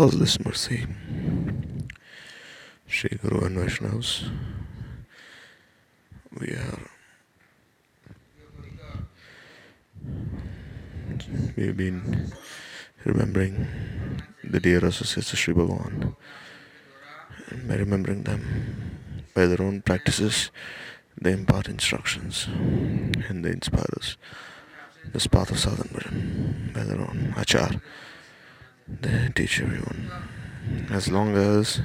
causeless mercy. Shri Guru and Vaishnavas, we are we've been remembering the dear associates of Sri Bhagavan. By remembering them, by their own practices, they impart instructions and they inspire us. This path of sadhana by their own achar. They teach everyone. As long as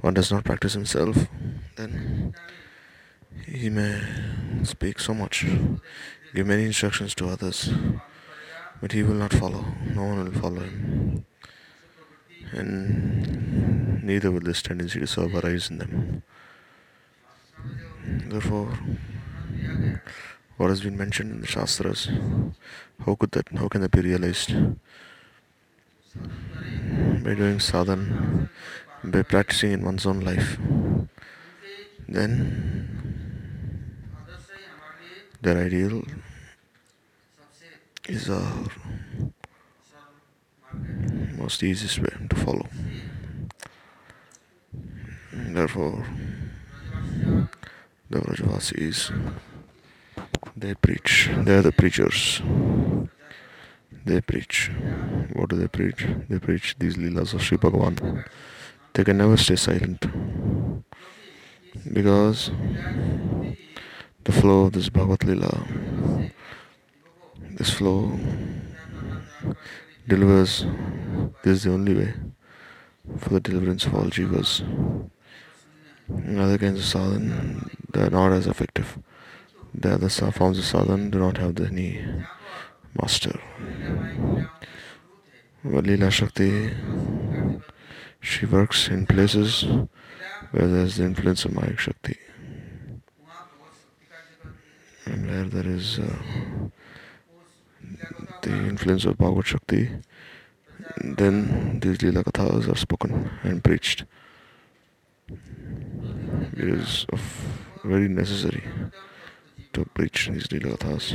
one does not practice himself, then he may speak so much, give many instructions to others, but he will not follow. No one will follow him. And neither will this tendency to serve arise in them. Therefore, what has been mentioned in the Shastras, how could that how can that be realized? By doing sadhan, by practicing in one's own life. Then their ideal is our most easiest way to follow. Therefore, the Vrajavasis, they preach, they are the preachers. They preach. What do they preach? They preach these Leelas of Sri Bhagavan. They can never stay silent because the flow of this Bhagavad Lila, this flow delivers, this is the only way for the deliverance of all jivas. In other kinds of sadhan, they are not as effective. The other forms of sadhan do not have the any master. But Leela Shakti, she works in places where there is the influence of Maya Shakti. And where there is uh, the influence of Bhagavad Shakti, then these Leela Kathas are spoken and preached. It is very necessary to preach these Leela Kathas.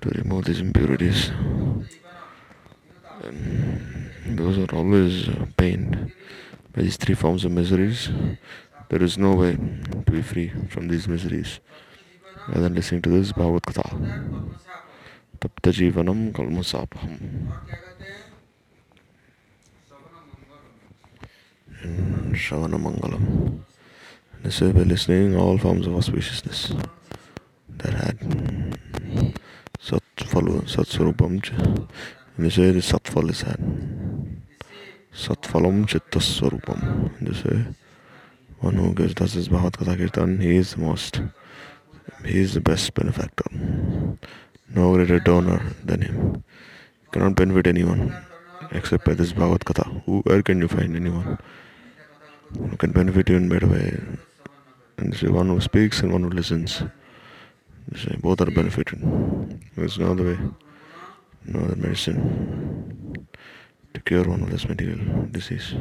to remove these impurities. And those are always pained by these three forms of miseries. There is no way to be free from these miseries rather than listening to this Bhagavad Katha. Tapta Jivanam Kalmasapaham. And hmm, Shravana Mangalam. This way, by listening, all forms of auspiciousness that had Swarupam. In this way, one who gives, does his Bhagavad Katha Kirtan, he is the most, he is the best benefactor. No greater donor than him. You cannot benefit anyone except by this Bhagavad Katha. Who, where can you find anyone who can benefit you in better way? And this is one who speaks and one who listens. Both are benefited. There's no other way, no other medicine to cure one of this material disease.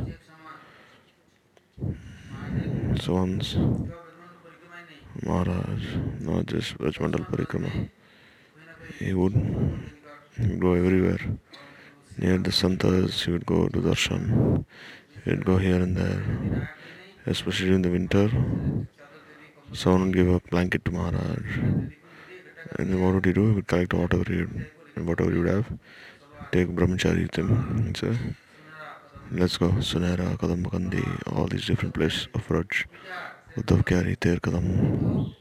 So once Maharaj, not just Rajmandal Parikrama, he would go everywhere. Near the Santas, he would go to darshan. He would go here and there, especially in the winter. Someone would give a blanket to Maharaj. And then what would he do? He would collect whatever would, whatever he would have, take brahmachari and say, let's go, Sunera, Kadam Kandi, all these different places of Raj, Uddhav Kyari, Ter Kadam,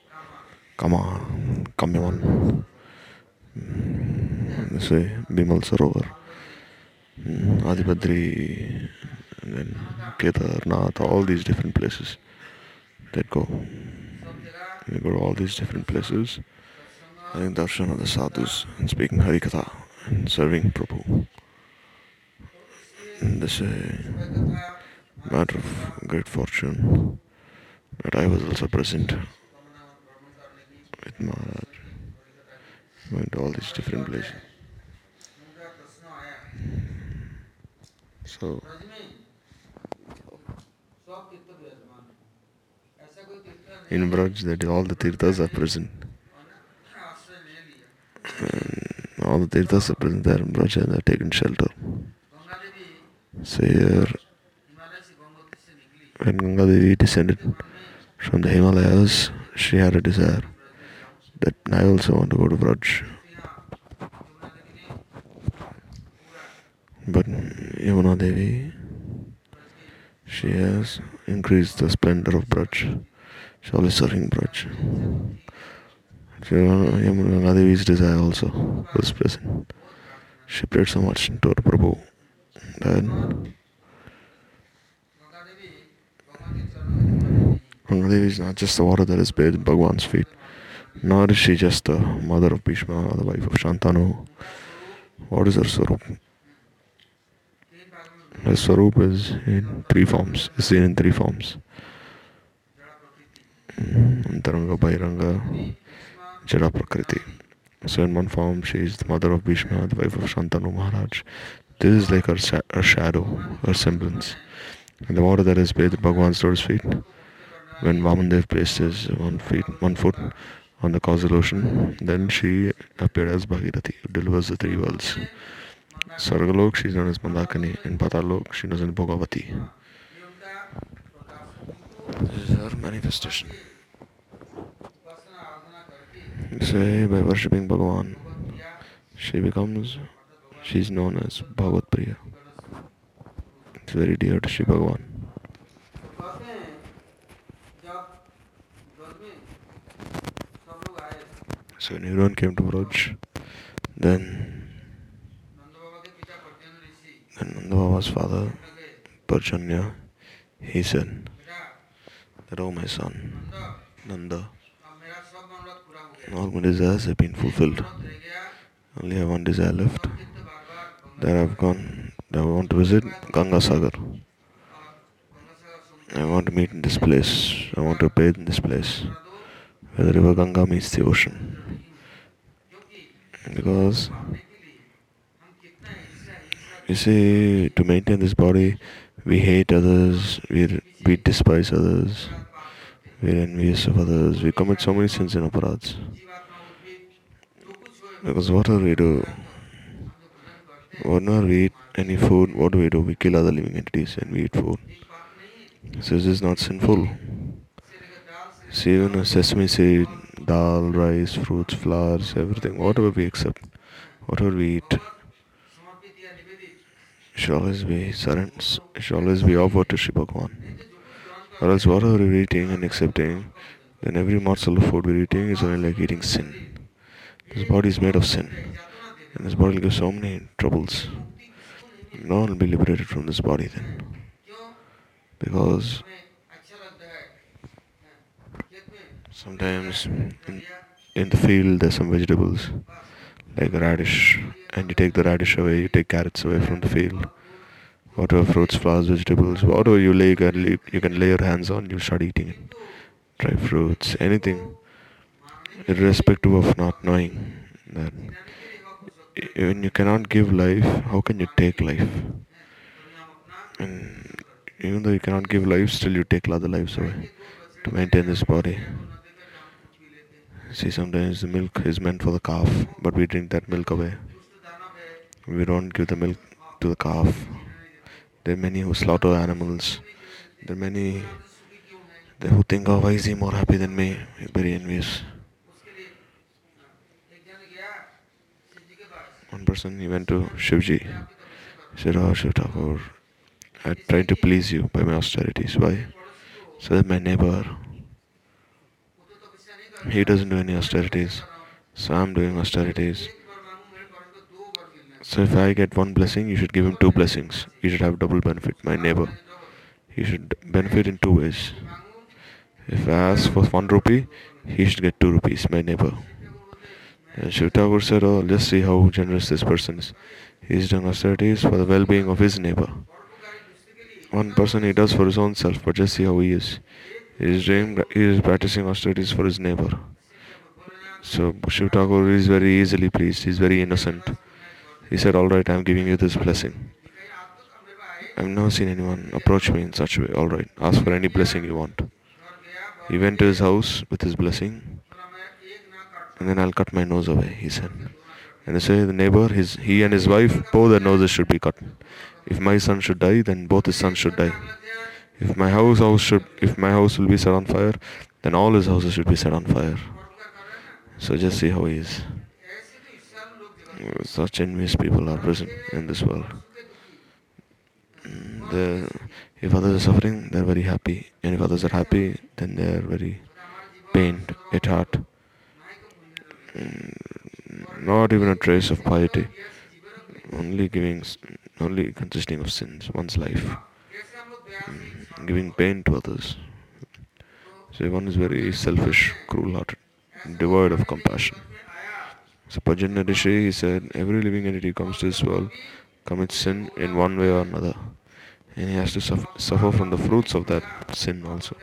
Kama, Kamyavan, this way, Bimal Sarovar, mm, Adibadri, and then Kedarnath, all these different places that go. They go to all these different places, having darshan of the sadhus and speaking Harikatha and serving Prabhu. And this, a matter of great fortune that I was also present with Maharaj. Went to all these different places. So in Braj that all the tirthas are present. All the tirthas are present there in Braj and are taken shelter. So here when Ganga Devi descended from the Himalayas, she had a desire that I also want to go to Braj. But Yamuna Devi, she has increased the splendor of Braj. She's always serving Braj. Yamuna Devi's desire also was present. She prayed so much to Prabhu that Ganga Devi is not just the water that is bathed in Bhagwan's feet, nor is she just the mother of Bhishma or the wife of Shantanu. What is her Swarup? Her Swarup is in three forms, is seen in three forms. Hmm, Antaranga, Bahiranga, Jada Prakriti. So in one form she is the mother of Bhishma, the wife of Shantanu Maharaj. This is like her, sha- her shadow, her semblance. And the water that is bathed Bhagwan's lotus feet, when Vamandev placed his one feet, one foot on the causal ocean, then she appeared as Bhagirathi, who delivers the three worlds. Swargalok, she is known as Mandakini. In Patalok, she is known as Bhogavati. This is her manifestation. Say by worshipping Bhagavan, she becomes, she is known as Bhagavat Priya. It's very dear to Shri Bhagavan. So when everyone came to Braj, then, then Nanda father, Parjanya, he said that, oh my son, Nanda, all my desires have been fulfilled. Only have one desire left. That I've gone, that I want to visit Ganga Sagar. I want to meet in this place. I want to bathe in this place where the river Ganga meets the ocean. Because you see, to maintain this body, we hate others, we, we despise others, we're envious of others, we commit so many sins and aparads. Because whatever we do, whenever we eat any food, what do we do? We kill other living entities and we eat food. So this is not sinful. See, even a sesame seed, dal, rice, fruits, flowers, everything, whatever we accept, whatever we eat, should always be surrenders, should always be offered to Shri Bhagavan. Or else whatever we're eating and accepting, then every morsel of food we're eating is only like eating sin. This body is made of sin. And this body will give so many troubles. No one will be liberated from this body then. Because sometimes in, in the field there's some vegetables like radish and you take the radish away, you take carrots away from the field. Whatever fruits, flowers, vegetables, whatever you lay, you can lay, you can lay your hands on, you start eating it. Dry fruits, anything, irrespective of not knowing that when you cannot give life, how can you take life? And even though you cannot give life, still you take other lives away to maintain this body. See, sometimes the milk is meant for the calf, but we drink that milk away. We don't give the milk to the calf. There are many who slaughter animals. There are many who think, oh, why is he more happy than me? He's Very envious. One person, he went to Shivji. He said, oh, Shiv Thakur, I tried to please you by my austerities. Why? So that my neighbor, he doesn't do any austerities. So I'm doing austerities. So if I get one blessing, you should give him two blessings. You should have double benefit. My neighbor, he should benefit in two ways. If I ask for one rupee, he should get two rupees. My neighbor. And Shiv Thakur said, "Oh, let's see how generous this person is. He's doing austerities for the well-being of his neighbor. one person he does for his own self, but just see how he is. He is doing, he is practicing austerities for his neighbor. So Shiv Thakur is very easily pleased. He's very innocent. He said, "All right, I'm giving you this blessing." I've never seen anyone approach me in such a way. All right, ask for any blessing you want. He went to his house with his blessing, and then I'll cut my nose away. He said. And they say the neighbor, his he and his wife, both their noses should be cut. If my son should die, then both his sons should die. If my house house should if my house will be set on fire, then all his houses should be set on fire. So just see how he is. Such envious people are present in this world. Mm, the, if others are suffering, they're very happy. And if others are happy, then they're very pained at heart. Mm, not even a trace of piety. Only giving, only consisting of sins, one's life. Mm, giving pain to others. So one is very selfish, cruel-hearted, devoid of compassion. So Parjanya Rishi, he said, every living entity comes to this world, commits sin in one way or another. And he has to suffer, suffer from the fruits of that sin also.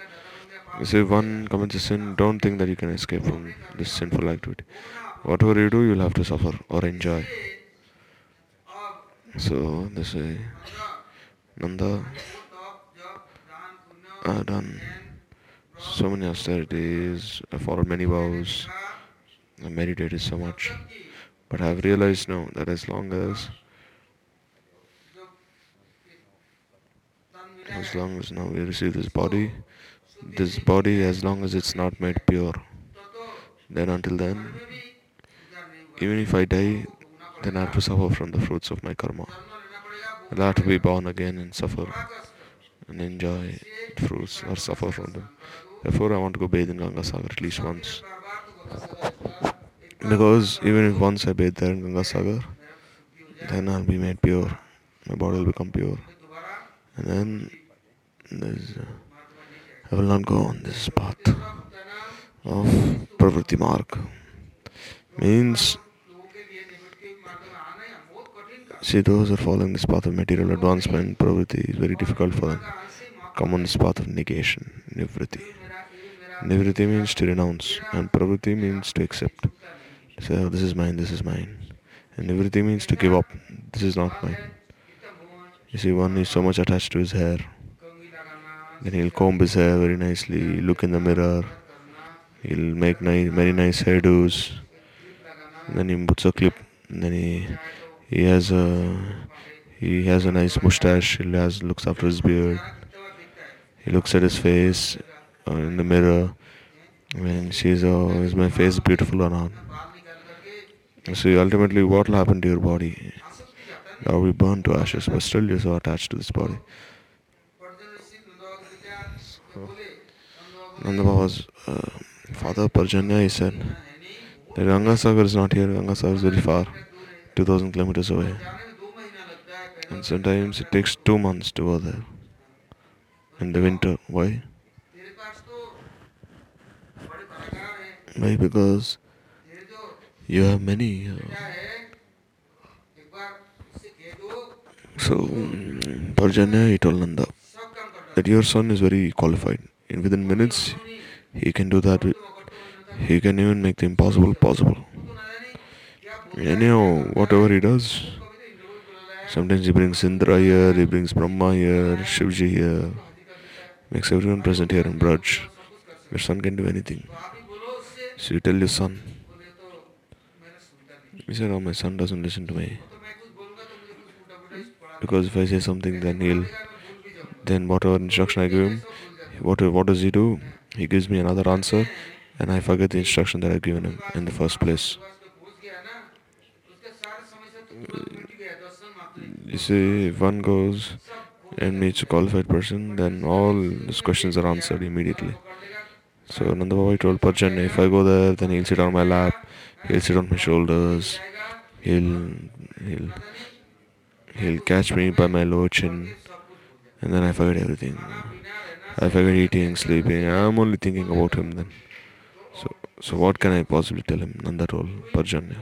So if one commits a sin, don't think that you can escape from this sinful activity. Whatever you do, you'll have to suffer or enjoy. So they say, Nanda, I've done so many austerities, I followed many vows, I meditated so much. But I've realized now that as long as as long as now we receive this body, this body as long as it's not made pure, then until then, even if I die, then I have to suffer from the fruits of my karma. I'll have to be born again and suffer and enjoy fruits or suffer from them. Therefore, I want to go bathe in Ganga Sagar at least once. Because even if once I bathe there in Ganga Sagar, then I'll be made pure. My body will become pure. And then uh, I will not go on this path of Pravritti Marg. Means, see, those who are following this path of material advancement, Pravritti is very difficult for them. Come on this path of negation, Nivritti. Nivritti means to renounce, and Pravritti means to accept. Oh, this is mine, this is mine. And Nivritti means to give up. This is not mine. You see, one is so much attached to his hair. Then he'll comb his hair very nicely, look in the mirror. He'll make nice, very nice hairdos. then he puts a clip. then he he has a he has a nice mustache. He has looks after his beard. He looks at his face uh, in the mirror. And sees, oh, is my face beautiful or not? See, ultimately, what will happen to your body? You we be burned to ashes, but still you're so attached to this body. Nanda Baba's uh, father Parjanya, he said that Ganga Sagar is not here, Ganga Sagar is very far, 2000 kilometers away. And sometimes it takes two months to go there in the winter. Why? Why? Because you have many. Uh, so, Parjanya, he told Nanda that your son is very qualified. And within minutes, he can do that. He can even make the impossible possible. Anyhow, whatever he does, sometimes he brings Indra here, he brings Brahma here, Shivji here, makes everyone present here in Braj. Your son can do anything. So you tell your son. He said, Oh, my son doesn't listen to me. Because if I say something, then he'll, then whatever instruction I give him, what, what does he do? He gives me another answer, and I forget the instruction that I've given him in the first place. You see, if one goes and meets a qualified person, then all his questions are answered immediately. So Nanda Baba told Parjan, if I go there, then he'll sit on my lap, he'll sit on my shoulders, he'll he'll he'll catch me by my lower chin, and then I forget everything. I forget eating, sleeping. I'm only thinking about him then. So so what can I possibly tell him? Nanda told Parjanya.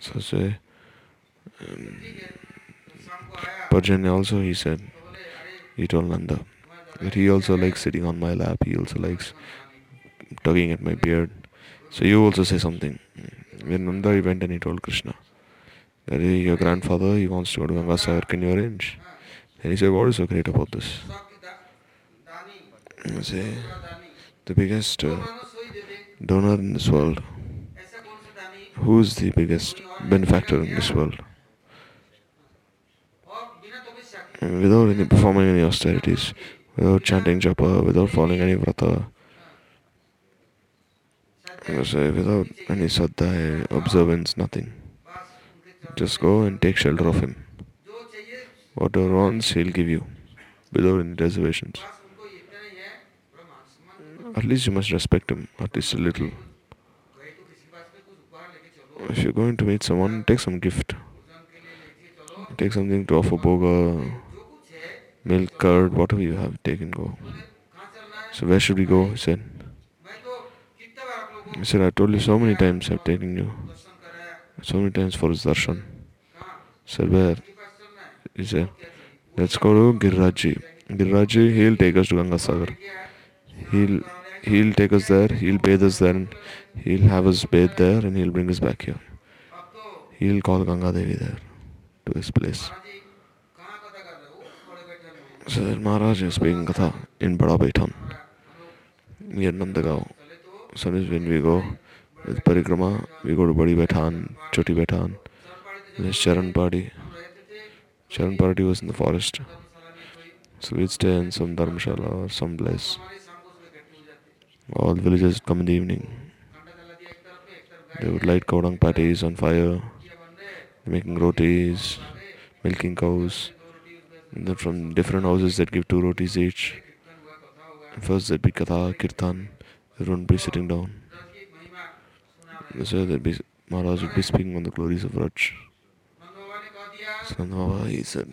So say, um, Parjanya also he said, he told Nanda that he also likes sitting on my lap, he also likes tugging at my beard. So you also say something. When Nanda he went and he told Krishna that "Hey, your grandfather he wants to go to Gangasagar, can you arrange? And he said, What is so great about this? I say, the biggest uh, donor in this world. Who is the biggest benefactor in this world? And without any performing any austerities, without chanting japa, without following any vrata, I say, uh, without any sadhya, uh, observance, nothing. Just go and take shelter of him. Whatever wants, he'll give you, without any reservations. At least you must respect him, at least a little. If you're going to meet someone, take some gift. Take something to offer bhoga, milk, curd, whatever you have, take and go. So where should we go? He said. Said, I told you so many times I've taken you. So many times for his darshan. Said where? He said, let's go to Girraji. Girraji, he'll take us to Gangasagar. He'll he'll take us there, he'll bathe us there, he'll have us bathe there, and he'll bring us back here. He'll call Ganga Devi there to his place. Then Maharaj is speaking Katha in Bada near Nandagaon. Sometimes when we go with Parikrama, we go to Badi Baitan, Choti Baitan, there's Charan Padi. Charan Padi was in the forest. So we'd stay in some dharmshala or some place. All the villagers come in the evening. They would light kodang patties on fire, making rotis, milking cows. And then from different houses that give two rotis each. First there'd be katha, kirtan, everyone be sitting down. So be Maharaj would be speaking on the glories of Raj. Baba, he said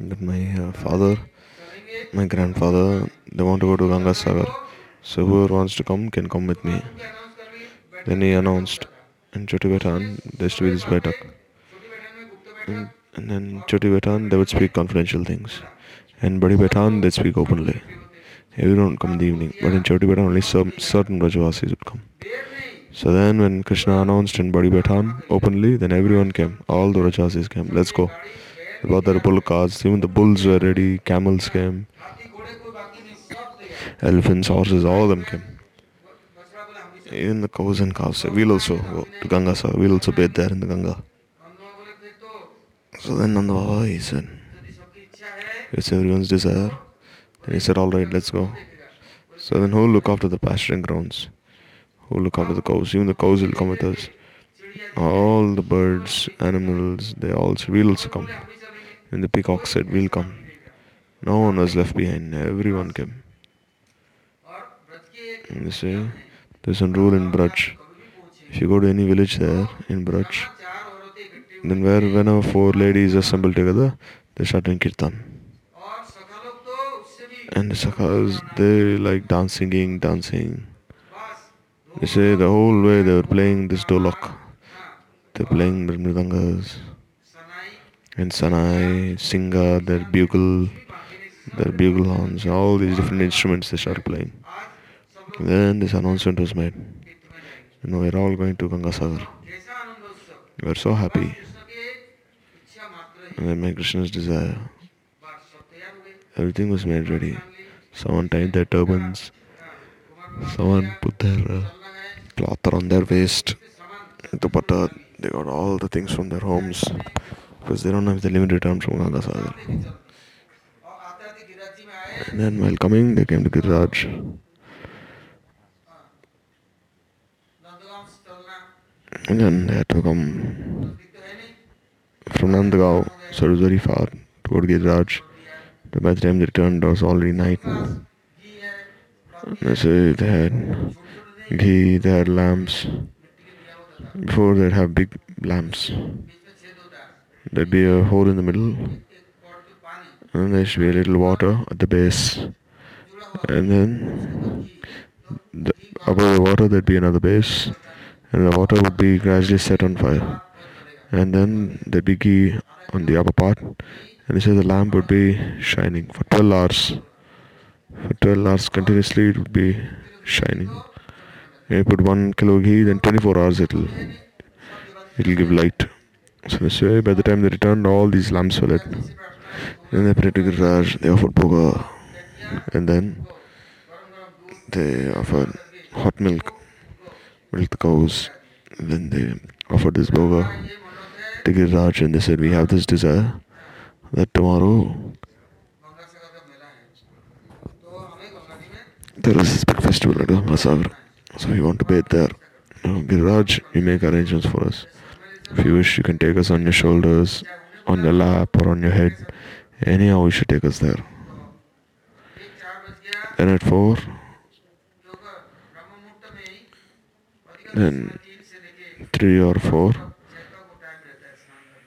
that my uh, father, my grandfather, they want to go to Ganga Sagar. So whoever wants to come can come with me. Then he announced in Choti Betan, there to be this Baitak. And, and then Choti Betan, they would speak confidential things. And Badi Betan, they'd speak openly. Everyone come in the evening. But in Choti Betan, only some certain Brajavasis would come. So then when Krishna announced in Badi Betan openly, then everyone came. All the Brajavasis came. Let's go. Their bull cars. Even the bulls were ready. Camels came. Elephants, horses, all of them came. Even the cows and calves we'll also go to Ganga Sagar. We'll also bathe there in the Ganga. So then Nanda Baba, he said, it's everyone's desire. Then he said, all right, let's go. So then who'll look after the pasturing grounds? Who'll look after the cows? Even the cows will come with us. All the birds, animals, they all we'll also come. And the peacock said, we'll come. No one was left behind. Everyone came. And they say, there's a rule in Braj. If you go to any village there in Braj, then where whenever four ladies assemble together, they start doing kirtan. And the sakhas, they like dancing, dancing. They say the whole way they were playing this dholak. They're playing mridangas and sanai, singa, their bugle, their bugle horns, all these different instruments they started playing. Then this announcement was made. You know, we're all going to Gangasagar. We are so happy. And then my Krishna's desire. Everything was made ready. Someone tied their turbans. Someone put their uh, cloth around their waist. They got all the things from their homes. Because they don't have the limited return from Gangasagar. And then while coming, they came to Giriraj. And then they had to come from Nandagaon, so it was very far to Giriraj. But by the time they returned, it was already night. So they had ghee, they had lamps. Before they'd have big lamps. There'd be a hole in the middle, and there should be a little water at the base. And then the, above the water, there'd be another base, and the water would be gradually set on fire. and then there'd be ghee on the upper part, and he said the lamp would be shining for 12 hours. For 12 hours continuously, it would be shining. And you put one kilo ghee, then 24 hours it'll it'll give light. So this way, by the time they returned, all these lamps were lit. Then they prayed to Giriraj, they offered bhoga, and then they offered hot milk, milk the cows. And then they offered this bhoga to Giriraj, and they said, We have this desire that tomorrow there is a big festival at Masagar. So we want to bathe there. You know, Giriraj, you make arrangements for us. If you wish, you can take us on your shoulders, on your lap, or on your head. Anyhow, you should take us there. Then at 4, then 3 or 4,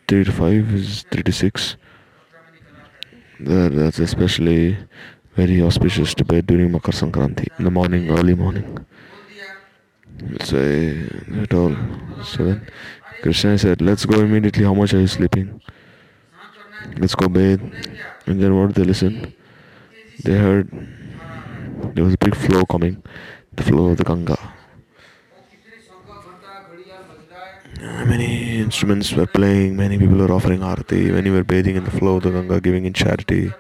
3 to 5 is 3 to 6. That, that's especially very auspicious to bathe during Makar Sankranti, in the morning, early morning. So at all. So then Krishna said, Let's go immediately. How much are you sleeping? Let's go bathe. And then what they listen? They heard there was a big flow coming, the flow of the Ganga. Many instruments were playing, many people were offering arati, many were bathing in the flow of the Ganga, giving in charity,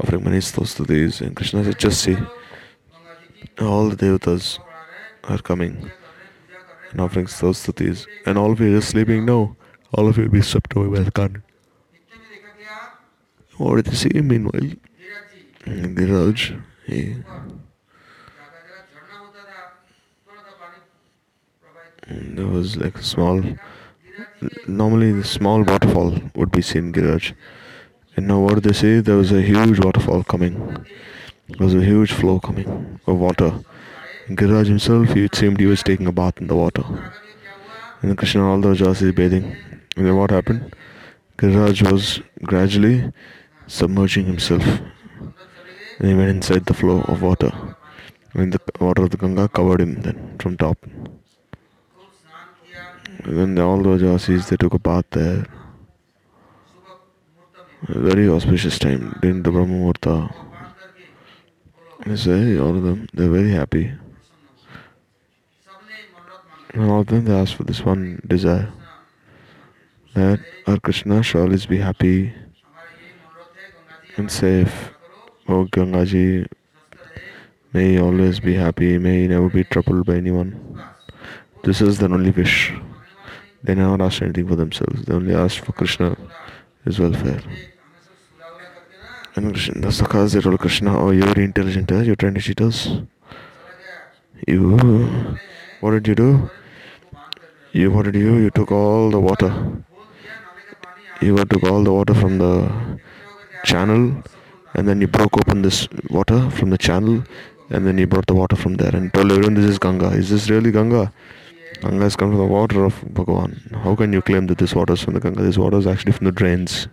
offering many stutis. And Krishna said, Just see, all the devatas are coming and offering stutis, and all of you are sleeping. No, all of you will be swept away by the current. What did they see meanwhile? Giriraj, he Mm, there was like a small normally the small waterfall would be seen Giriraj. And now what did they say? There was a huge waterfall coming. There was a huge flow coming of water. And Giriraj himself, it seemed he was taking a bath in the water. And then Krishna all the Rajas is bathing. And then what happened? Giriraj was gradually submerging himself. And he went inside the flow of water. And the water of the Ganga covered him then from top. Then all the Jasis they took a bath there. A very auspicious time during the Brahma Muhurta. They say all of them they're very happy. And all of them they ask for this one desire. That our Krishna shall always be happy and safe. Oh Gangaji, may he always be happy, may he never be troubled by anyone. This is the only wish. They never asked anything for themselves. They only asked for Krishna, his welfare. And Krishna, the Sakhas, they told Krishna, oh, you're very intelligent, eh? you're trying to cheat us. You, what did you do? You, what did you? You took all the water. You took all the water from the channel and then you broke open this water from the channel and then you brought the water from there and told everyone this is Ganga. Is this really Ganga? Ganga has come from the water of Bhagavan. How can you claim that this water is from the Ganga? This water is actually from the drains.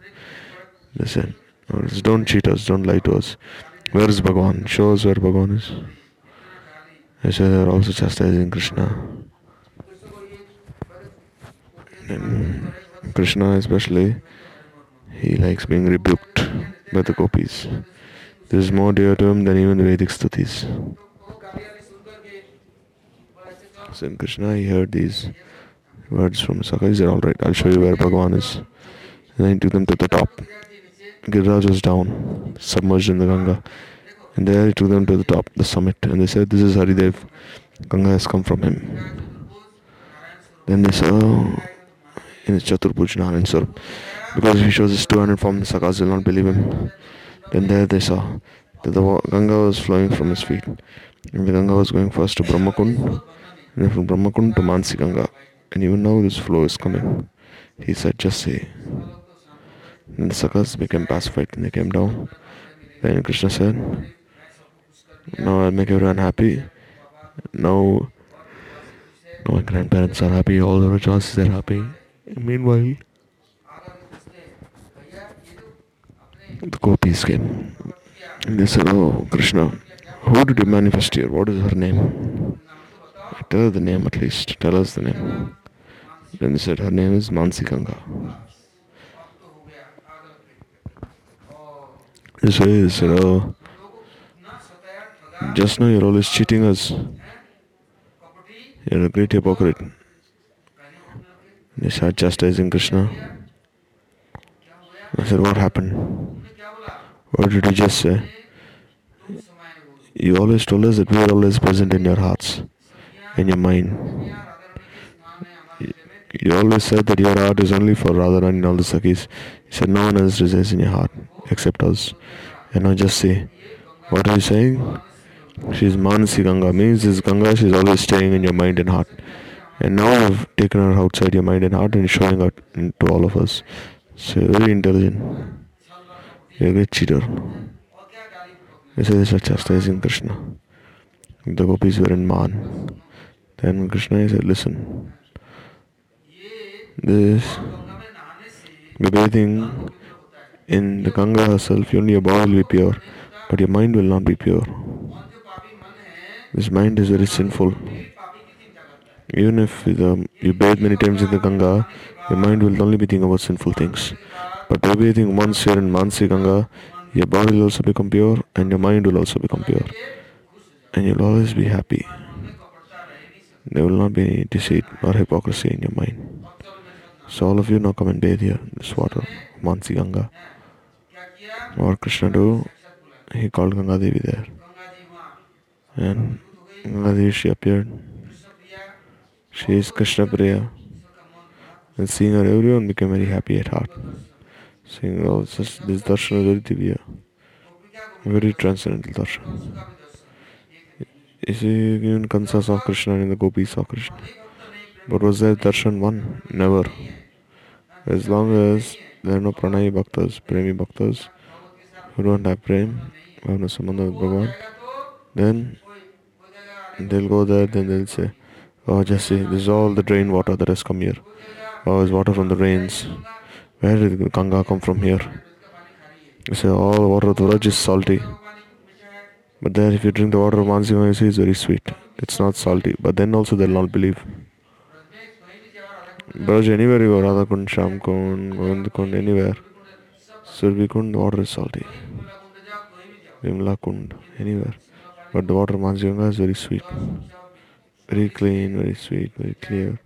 They said, "No, just don't cheat us, don't lie to us. Where is Bhagavan? Show us where Bhagavan is. They said they're also chastising Krishna. And Krishna especially, he likes being rebuked by the gopis. This is more dear to him than even the Vedic stutis. In Krishna, he heard these words from Sakha. He said, Alright, I'll show you where Bhagavan is. And then he took them to the top. Giriraj was down, submerged in the Ganga. And there he took them to the top, the summit. And they said, This is Haridev. Ganga has come from him. Then they saw in his Chaturbhuj Narayan Swarup. Because he shows his 200 form, the Sakhas will not believe him. Then there they saw that the Ganga was flowing from his feet. And the Ganga was going first to Brahmakund, and from Brahmakund to Mansi Ganga. And even now this flow is coming. He said, just say. Then the Sakhas became pacified and they came down. Then Krishna said, Now I'll make everyone happy. Now, now my grandparents are happy, all the Rajas are happy. Meanwhile, the gopis came. And they said, Oh, Krishna, who did you manifest here? What is her name? Tell her the name at least. Tell us the name. Then they said her name is Mansi Ganga. They say, they said, oh, just now you're always cheating us. You're a great hypocrite. They started chastising Krishna. I said, what happened? What did you just say? You always told us that we are always present in your hearts, in your mind. You always said that your heart is only for Radharani and all the Sakhis. You said no one else resides in your heart except us. And now just say, what are you saying? She's Manasi Ganga, means this Ganga, she's always staying in your mind and heart. And now you've taken her outside your mind and heart and showing her to all of us. So very intelligent. You're a great cheater. This was chastising Krishna. The gopis were in Man. Then Krishna said, Listen, this bathing in the Ganga herself, only your body will be pure, but your mind will not be pure. This mind is very sinful. Even if the, you bathe many times in the Ganga, your mind will only be thinking about sinful things. But by bathing once here in Mansi Ganga, your body will also become pure and your mind will also become pure. And you'll always be happy. There will not be any deceit or hypocrisy in your mind. So all of you now come and bathe here, this water, Mansi Ganga. What Krishna do? He called Ganga Devi there. And Ganga Devi, she appeared. She is Krishna Priya. And seeing her, everyone became very happy at heart. Seeing all such, this darshan is very divya. Very transcendental darshan. You see, even Kansa saw Krishna and the gopis saw Krishna. But was there darshan one? Never. As long as there are no pranay bhaktas, premi bhaktas, who don't have prem, who have no sambandha with Bhagavan, then they'll go there, then they'll say, Oh, just see, this is all the drain water that has come here. Oh, it's water from the rains. Where did the Ganga come from here? They say, all the water of the Raj is salty. But then if you drink the water of Mansima, you see it's very sweet. It's not salty. But then also they'll not believe. Braj, anywhere you go, Radha Kund, Shyam Kund, Govind Kund, anywhere. Surabhi Kund, water is salty. Vimla Kund, anywhere. But the water of Mansi is very sweet. Very clean, very sweet, very clear.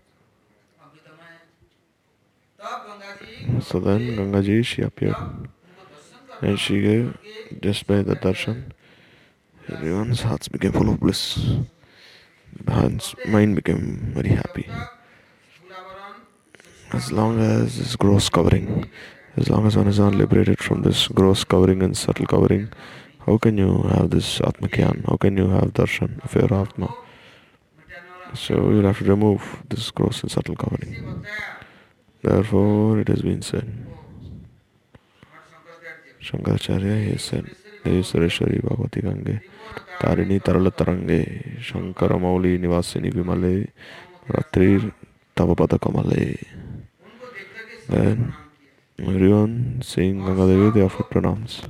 So then Gangaji, she appeared. And she gave, just by the darshan, everyone's hearts became full of bliss. Heart's mind became very happy. As long as this gross covering, as long as one is not liberated from this gross covering and subtle covering, how can you have this Atmagyan? How can you have darshan of your Atma? So you'll have to remove this gross and subtle covering. Therefore, it has been said. Shankaracharya he said, Devi Sureshwari Bhagavati Gange, Tarini Tarala Tarange, Shankara Mauli Nivasini Vimale, Ratrir Tavapada Kamale. Then everyone seeing Ganga Devi, they offered pranams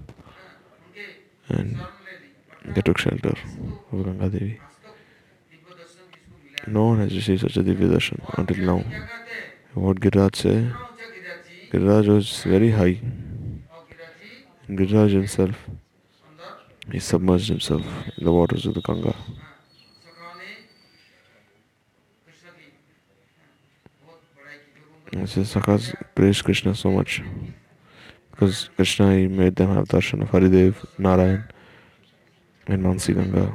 and they took shelter of Ganga Devi. No one has received such a Divya darshan until now. What Giriraj say? Giriraj was very high. And Giriraj himself, he submerged himself in the waters of the Ganga. And so Sakhas praised Krishna so much because Krishna he made them have darshan of Haridev, Narayan, and Mansi Ganga.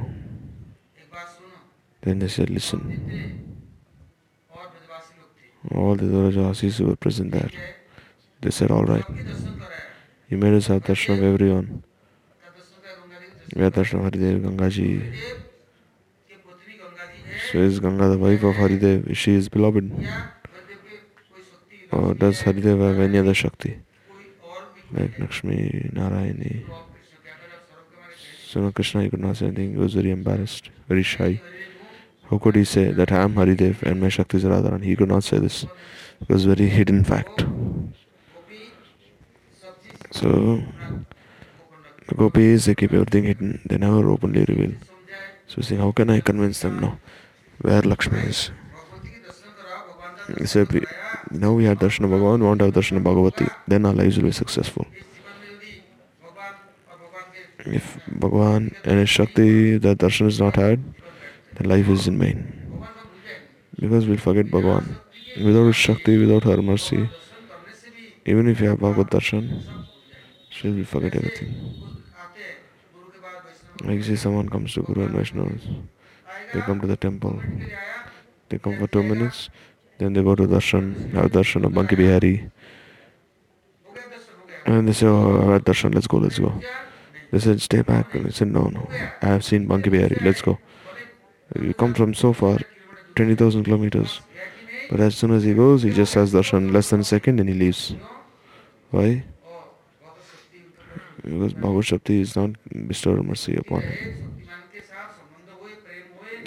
Then they said, Listen, all the Durajasis who were present there, they said, All right, you made us have darshan of everyone. Have darshan of Haridev, Gangaji. So is Ganga the wife of Haridev? She is beloved. Or does Haridev have any other Shakti? Like Lakshmi, Narayani. So no, Krishna he could not say anything. He was very embarrassed, very shy. How could he say that I am Haridev and my Shakti is Radharan? He could not say this. It was very hidden fact. So the gopis they keep everything hidden. They never openly reveal. So saying, how can I convince them now where Lakshmi is? Said, we, now we had darshan of Bhagavan, want have darshan of Bhagavati. Then our lives will be successful. If Bhagavan and his Shakti, that darshan is not had, then life is in vain. Because we'll forget Bhagavan. Without his Shakti, without her mercy, even if you have Bhagavad darshan, still we forget everything. Like see someone comes to Guru and Vaishnavas, they come to the temple, they come for two minutes, then they go to darshan, have darshan of Banki Bihari, and they say, oh, I had darshan, let's go, let's go. They said, stay back. And I said, no, no, I have seen Banki Bihari, let's go. You come from so far, 20,000 kilometers. But as soon as he goes, he just has darshan less than a second and he leaves. Why? Because Bhagavad Shakti is not bestowed mercy upon him.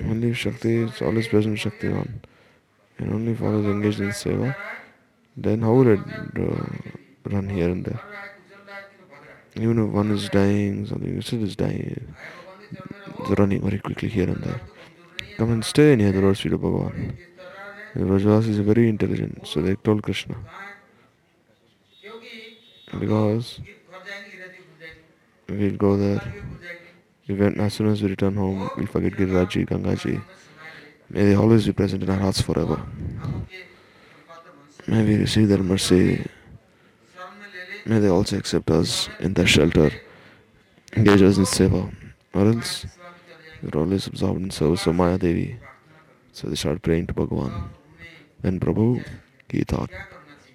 Only Shakti is always present Shaktiman and only if one is engaged in seva, then how would it uh, run here and there? Even if one is dying, something still is dying, it's running very quickly here and there. Come and stay near the feet of Bhagavan. The Brajavasis is very intelligent, so they told Krishna. Because we'll go there. We went, as soon as we return home, we'll forget Giriraji, Gangaji. May they always be present in our hearts forever. May we receive their mercy. May they also accept us in their shelter, engage us in seva, or else we're always absorbed in service of Maya Devi. So they start praying to Bhagavan. Then Prabhu, he thought,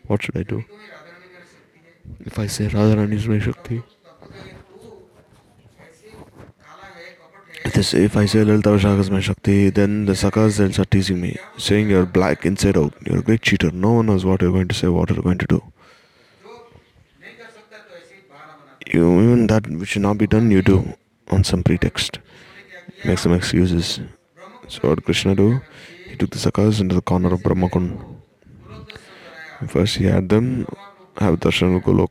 what should I do? If I say Radharani is my Shakti, say, if I say Lalita Vishaka is my Shakti, then the Sakas they'll start teasing me, saying you're black inside out, you're a great cheater, no one knows what you're going to say, what you're going to do. You even that which should not be done, you do on some pretext. Make some excuses. So what Krishna do? He took the Sakas into the corner of Brahmakund. First he had them have darshan Golok,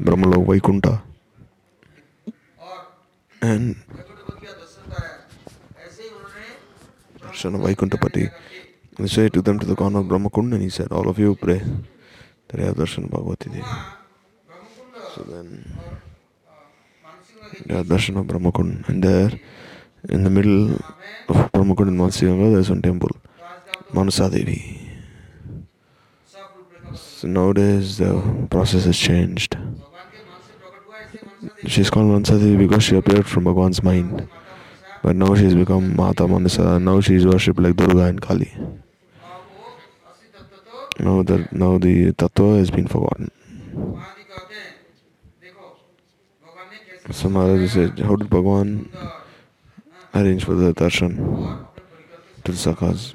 Brahmalok, Vaikuntha. And darshan of Vaikuntapati. He said to them to the corner of Brahmakund and he said, All of you pray that I have darshan Bhagavati Devi. So then they had darshan of Brahmakund and there in the middle of Brahmakund and Matsuyanga there's one temple, Manasa Devi. So nowadays the process has changed. She's called Manasa Devi because she appeared from Bhagwan's mind. But now she's become Mata Manasa. Now she's worshipped like Durga and Kali. Now the now the tattva has been forgotten. So Maharaj said, How did Bhagwan arrange for the darshan to the sakas?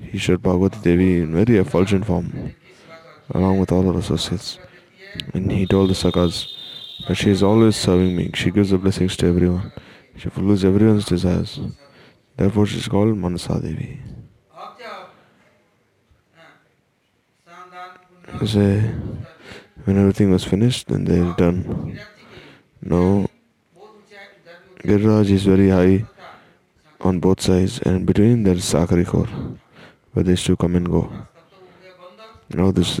He showed Bhagavati Devi in very effulgent form, along with all her associates. And he told the sakas that she is always serving me. She gives the blessings to everyone. She fulfills everyone's desires. Therefore, she is called Manasa Devi. Say, when everything was finished, then they returned. Now, Giriraj is very high on both sides, and between there is Sankari Khor, where they used to come and go. Now this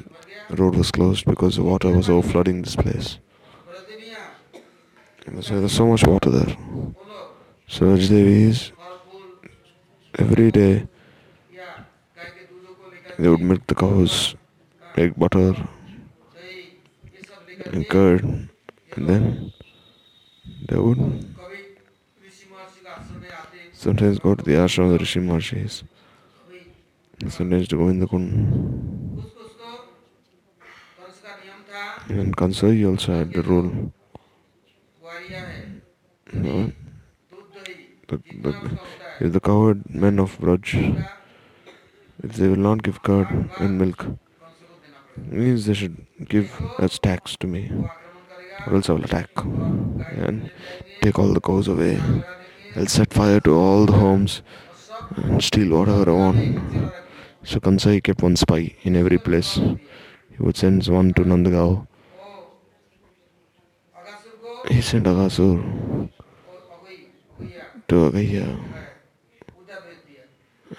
road was closed because the water was over flooding this place. So there's so much water there. So Rajdevi is every day they would milk the cows, make butter and curd, and then they would sometimes go to the ashram of the Rishi Maharshis, sometimes to Govinda Kund. And Kansa, he also had the rule. No, but, but if the coward men of Braj, if they will not give curd and milk, means they should give as tax to me, or else I will attack and take all the cows away. I'll set fire to all the homes and steal whatever I want. So Kansai kept one spy in every place. He would send one to Nandagaon. He sent Agasur to Agaya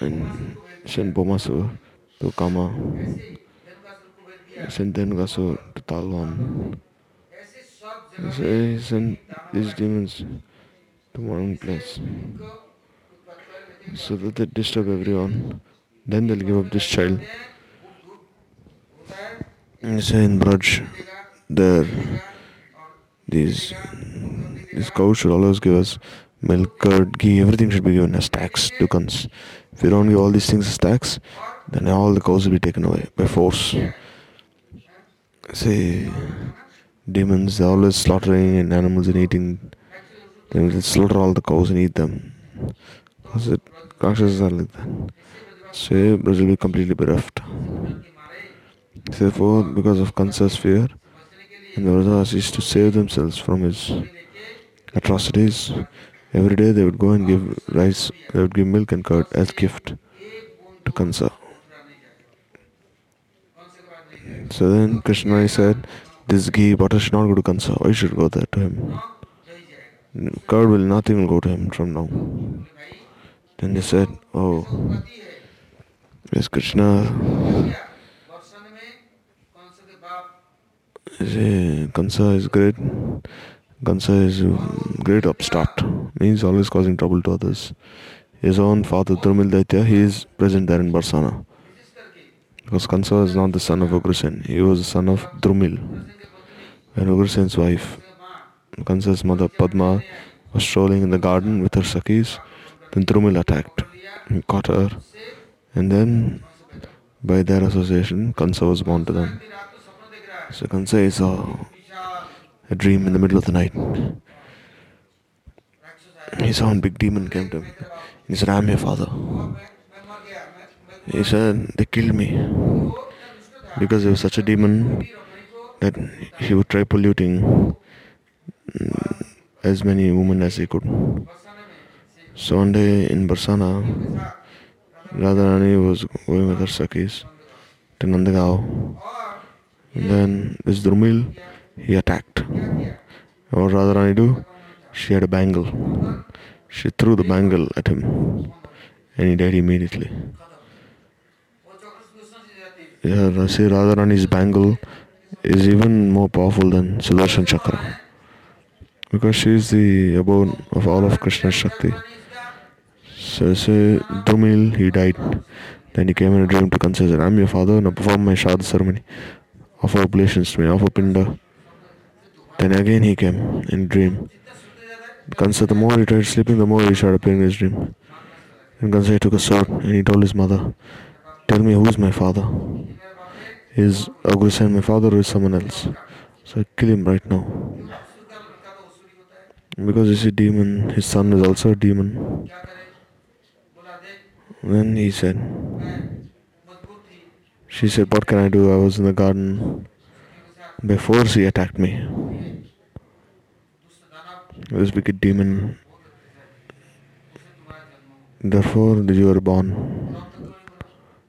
and sent Bomasur to Kama, sent Dhenukasur to Talwan. So he sent these demons to one place so that they disturb everyone. Then they'll give up this child. And say in Braj, there these these cows should always give us milk, curd, ghee, everything should be given as tax to. If you don't give all these things as tax, then all the cows will be taken away by force. Say demons, they're always slaughtering and animals and eating. They will slaughter all the cows and eat them. Because it, Rakshasas are like that. So Braj will be completely bereft. Therefore, because of Kansa's fear, and the Vrajas used to save themselves from his atrocities, every day they would go and give rice, they would give milk and curd as gift to Kansa. So then Krishna said, This ghee butter should not go to Kansa. Why should go there to him? Curd will nothing will go to him from now. Then they said, Oh, yes, Krishna. Kansa is great. Kansa is a great upstart. Means always causing trouble to others. His own father Drumil Daitya, he is present there in Barsana. Because Kansa is not the son of Ugrasen, he was the son of Drumil. And Ugrasen's wife, Kansa's mother Padma, was strolling in the garden with her Sakhis. Then Drumil attacked. He caught her. And then, by their association, Kansa was born to them. So Kansa is a oh, dream in the middle of the night. He saw a big demon came to him. He said, I'm your father. He said, They killed me. Because he was such a demon that he would try polluting mm, as many women as he could. So one day in Barsana, Radharani was going with her Sakhis to Nandagaon. Then this Drumil, he attacked. What Radharani do? She had a bangle. She threw the bangle at him and he died immediately. Yeah, see Radharani's bangle is even more powerful than Sudarshan Chakra because she is the abode of all of Krishna's Shakti. So, say Drumil, he died. Then he came in a dream to Kansa said, I'm your father, now perform my Shraddh ceremony. Offer oblations to me, offer Pinda. Then again he came in dream. Kansa, the more he tried sleeping, the more he started appearing in his dream. And Kansa took a sword and he told his mother, Tell me who is my father? Is Agrasen my father or is someone else? So I kill him right now. Because he's a demon, his son is also a demon. Then he said, She said, What can I do? I was in the garden before she attacked me. This wicked demon. Therefore, did you were born.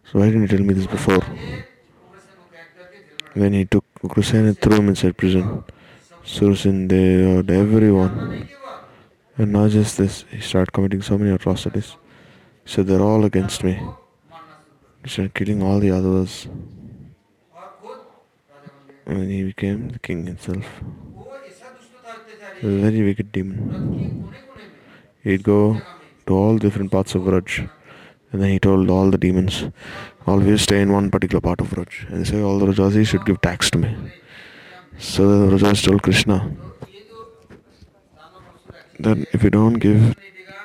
So why didn't you tell me this before? When he took Ugrasen and threw him inside prison, Surasen, they heard everyone. And not just this, he started committing so many atrocities. He said they're all against me. He started killing all the others. And he became the king himself. He very wicked demon. He'd go to all different parts of Vraj. And then he told all the demons, always stay in one particular part of Vraj. And they say all the Rajasis should give tax to me. So the Rajas told Krishna that if you don't give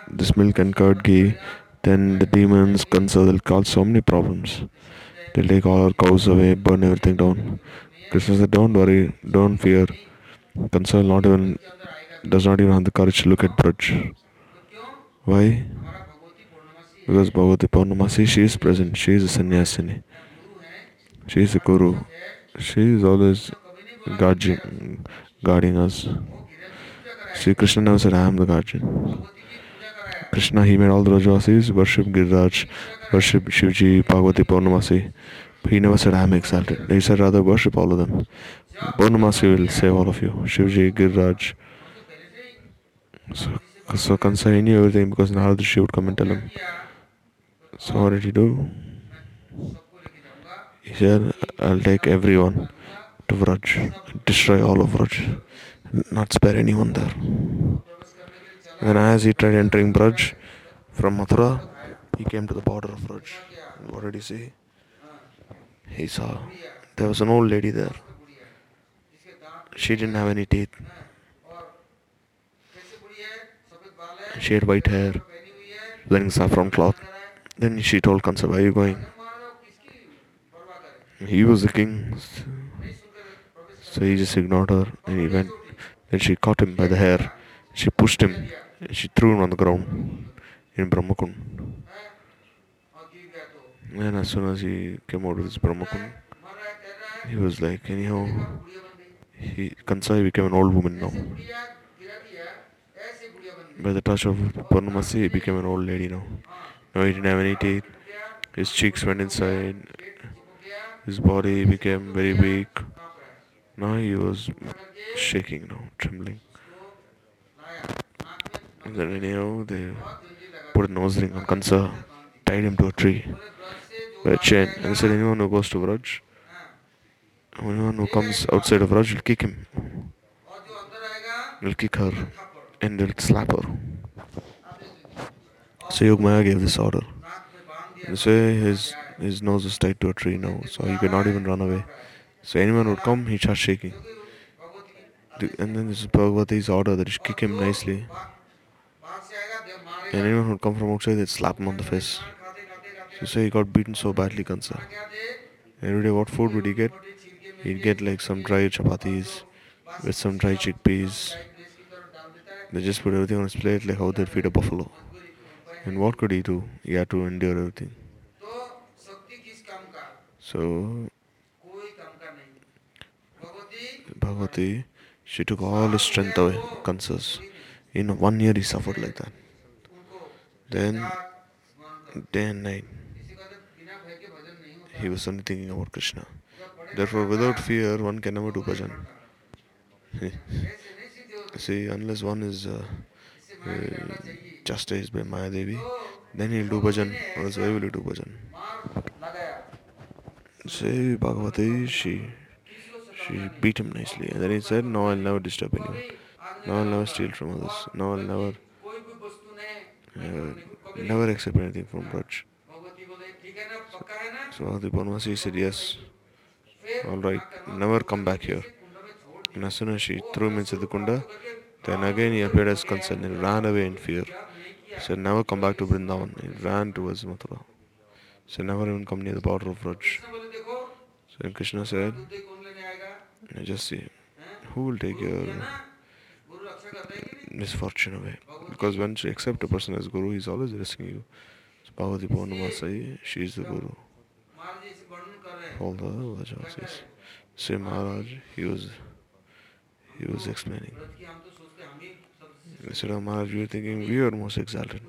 this milk and curd ghee, then the demons, Kansa, will cause so many problems. They'll take all our cows away, burn everything down. Krishna said, Don't worry, don't fear. Will not even does not even have the courage to look at Braj. Why? Because Bhagavati Purnamasi, she is present, she is a sannyasini. She is a guru. She is always guarding, guarding us. See, Krishna never said, I am the guardian. Krishna, he made all the Rajvasis worship Giriraj, worship Shivji, Bhagavati Purnamasi. He never said, I am exalted. He said, rather, worship all of them. Purnamasi will save all of you. Shivji, Giriraj. So, so Kansa, he knew everything because Narad Rishi would come and tell him. So, what did he do? He said, I'll take everyone to Vraj, destroy all of Vraj, not spare anyone there. And as he tried entering Braj from Mathura, he came to the border of Vraj. What did he see? He saw there was an old lady there. She didn't have any teeth. She had white hair, wearing saffron cloth. Then she told Kansa, Where are you going? He was the king. So he just ignored her and he went. Then she caught him by the hair. She pushed him. She threw him on the ground in Brahmakund. And as soon as he came out of this Brahmakund, he was like, anyhow, he Kansa became an old woman now. By the touch of Purnamasi, he became an old lady now. Now he didn't have any teeth. His cheeks went inside. His body became very weak. Now he was shaking now, trembling. And then anyhow, they put a nose ring on Kansa, tied him to a tree by a chain, and said, anyone who goes to Vraj, anyone who comes outside of Raj will kick him. Will kick her and they'll slap her. So Yogmaya gave this order. This way his his nose is tied to a tree now, so he could not even run away. So anyone would come, he'd start shaking. And then this is Bhagavati's order that he should kick him nicely. And anyone who'd come from outside, they'd slap him on the face. So say he got beaten so badly, Kansa. Every day, what food would he get? He'd get like some dry chapatis with some dry chickpeas. They just put everything on his plate like how they'd feed a buffalo. And what could he do? He had to endure everything. So Bhagavati, she took all his strength away, Kansas. In one year he suffered like that. Then day and night he was only thinking about Krishna. Therefore, without fear, one can never do bhajan. See, unless one is uh, uh, chastised by Mayadevi, then he'll do bhajan, or else why will he do bhajan? Say Bhagavati, she, she beat him nicely, and then he said, "No, I'll never disturb anyone. No, I'll never steal from others. No, I'll never, uh, never accept anything from Raj." So Bhagavati said, Yes. Alright, never come back here. And as soon as she threw him inside the kunda, then again he appeared as concerned and ran away in fear. He said, Never come back to Vrindavan. He ran towards Mathura. He said, Never even come near the border of Raj. So Krishna said, Just see, who will take your misfortune away? Because when you accept a person as Guru, he is always risking you. So Bhagavati Purnamasi, she is the Guru. All the on this Maharaj, he was he was explaining. Instead of Maharaj, we are thinking we are most exalted.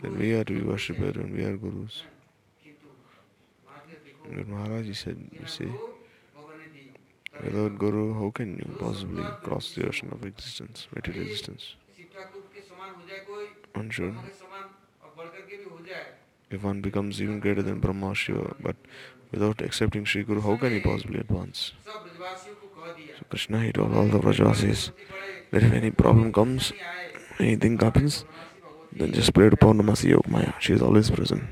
Then we are to be worshipped and we are gurus. But Maharaj, he said, you see, without guru, how can you possibly cross the ocean of existence, material existence? One should if one becomes even greater than Brahma Shiva, but without accepting Sri Guru, how can he possibly advance? So Krishna he told all the Vrajasis that if any problem comes, anything happens, then just pray to Paunamasi Yogamaya. She is always present.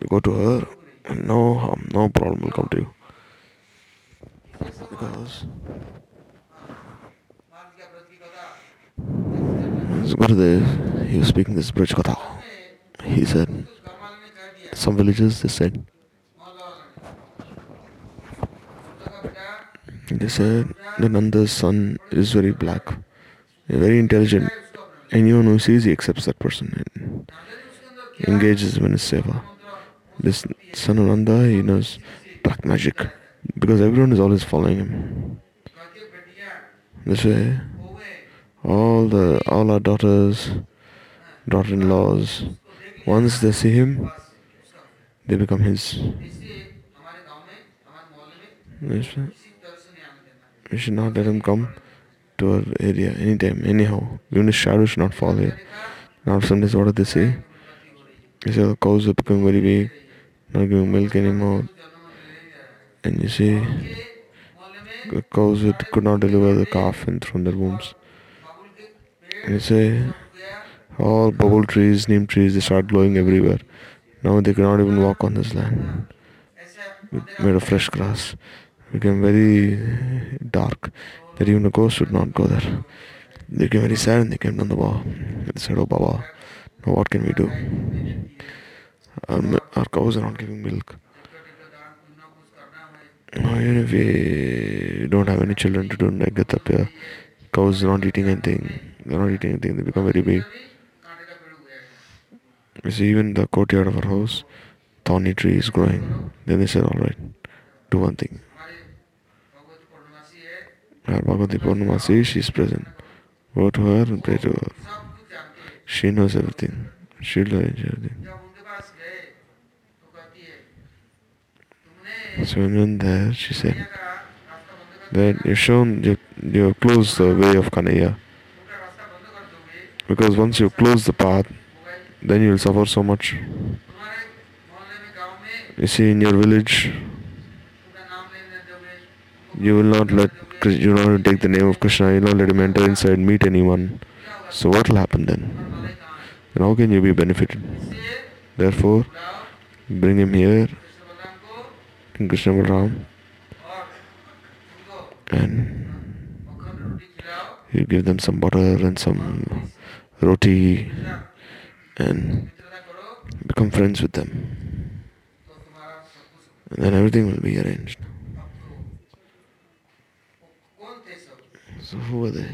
You go to her, and no harm, no problem will come to you. Because Gurudev, he was speaking this Braj katha he said, some villagers they said, they said the Nanda's son is very black, very intelligent. Anyone who sees he accepts that person and engages him in his seva. This son of Nanda, he knows black magic because everyone is always following him. This way, all the all our daughters, daughter-in-laws, once they see him, they become his. We should not let him come to our area anytime, anyhow. Even his shadow should not fall here. Now, sometimes what do they see? They say the cows are becoming very weak, not giving milk anymore. And you see, the cows could not deliver the calf and from their wombs. And you all babul trees, neem trees, they start glowing everywhere. Now they cannot even walk on this land. It made of fresh grass. became very dark that even a ghost would not go there. They became very sad and they came down the wall. They said, Oh Baba, now what can we do? Our, our cows are not giving milk. Now, even if we don't have any children to do like cows are not eating anything. They're not eating anything. They become very big. You see, even the courtyard of our house, thorny tree is growing. Then they said, Alright, do one thing. Our Bhagavati Purnamasi, she is present. Go to her and pray to her. She knows everything. She'll arrange everything. So when we went there, she said that you've shown you, you closed the way of Kanaya. Because once you close the path, then you will suffer so much. You see, in your village, you will not let you will not take the name of Krishna. You will not let him enter inside, meet anyone. So what will happen then? And how can you be benefited? Therefore, bring him here, in Krishna Balaram, and you give them some butter and some roti and become friends with them. And then everything will be arranged. So who were they?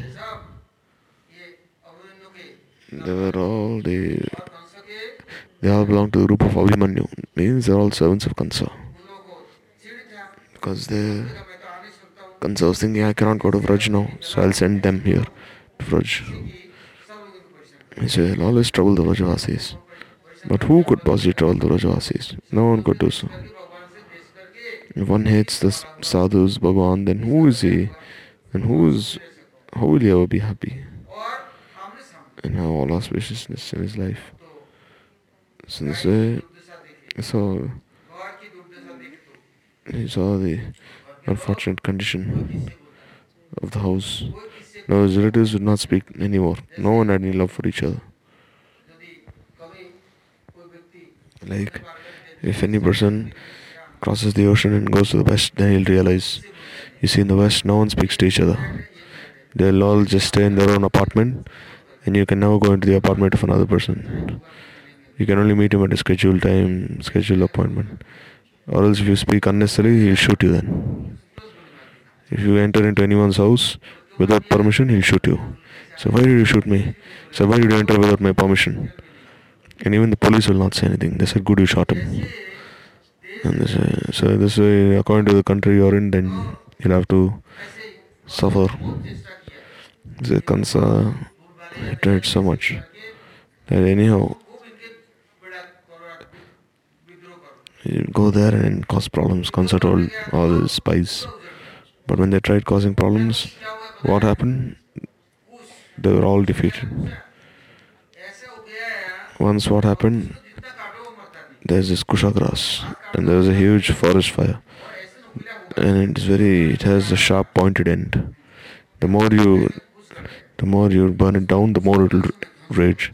They were all the they all belong to the group of Abhimanyu. Means they're all servants of Kansa. Because they Kansa was thinking I cannot go to Vraj now, so I'll send them here to Vraj. He said, I'll always trouble the Brajavasis. But who could possibly trouble the Brajavasis? No one could do so. If one hates the sadhus, Bhagavan, then who is he? And who is, how will he ever be happy? And how all auspiciousness in his life. So this way, so he saw the unfortunate condition of the house. The relatives would not speak anymore. No one had any love for each other. Like, if any person crosses the ocean and goes to the west, then he'll realize you see, in the west, no one speaks to each other. They'll all just stay in their own apartment, and you can never go into the apartment of another person. You can only meet him at a scheduled time, scheduled appointment. Or else, if you speak unnecessarily, he'll shoot you then. If you enter into anyone's house, Without permission, he'll shoot you. So why did you shoot me? So why did you enter without my permission? And even the police will not say anything. They said, good, you shot him. And they say, so this way, according to the country you're in, then you'll have to suffer. The Kansa tried so much that anyhow you go there and cause problems, concert all all the spies. But when they tried causing problems, what happened? They were all defeated. Once what happened? There's this kusha grass, and there's a huge forest fire, and it is very. It has a sharp pointed end. The more you, the more you burn it down, the more it'll rage.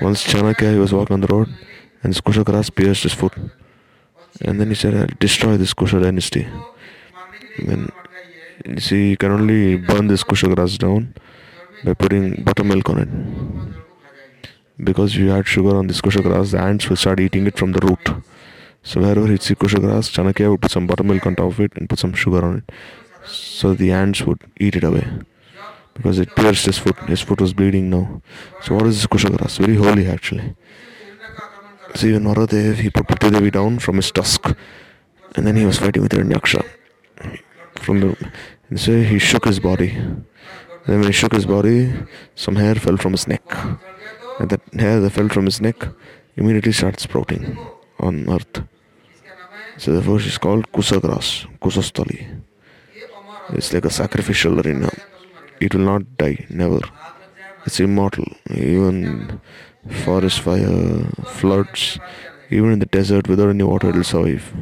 Once Chanakya he was walking on the road, and this Kushagras pierced his foot, and then he said, "I'll destroy this Kusha dynasty." And then you see, you can only burn this kusha grass down by putting buttermilk on it. Because you add sugar on this kusha grass, the ants will start eating it from the root. So wherever it's see kushagras, Chanakya would put some buttermilk on top of it and put some sugar on it. So the ants would eat it away. Because it pierced his foot. His foot was bleeding now. So what is this kushagras? Very holy actually. See, when Varahadev, he put Prithvi down from his tusk. And then he was fighting with Hiranyaksha from the room. And so he shook his body. And when he shook his body, some hair fell from his neck. And that hair that fell from his neck immediately started sprouting on earth. So therefore is called Kusagras, Kusastali. It's like a sacrificial arena. It will not die, never. It's immortal. Even forest fire, floods, even in the desert without any water, it'll survive.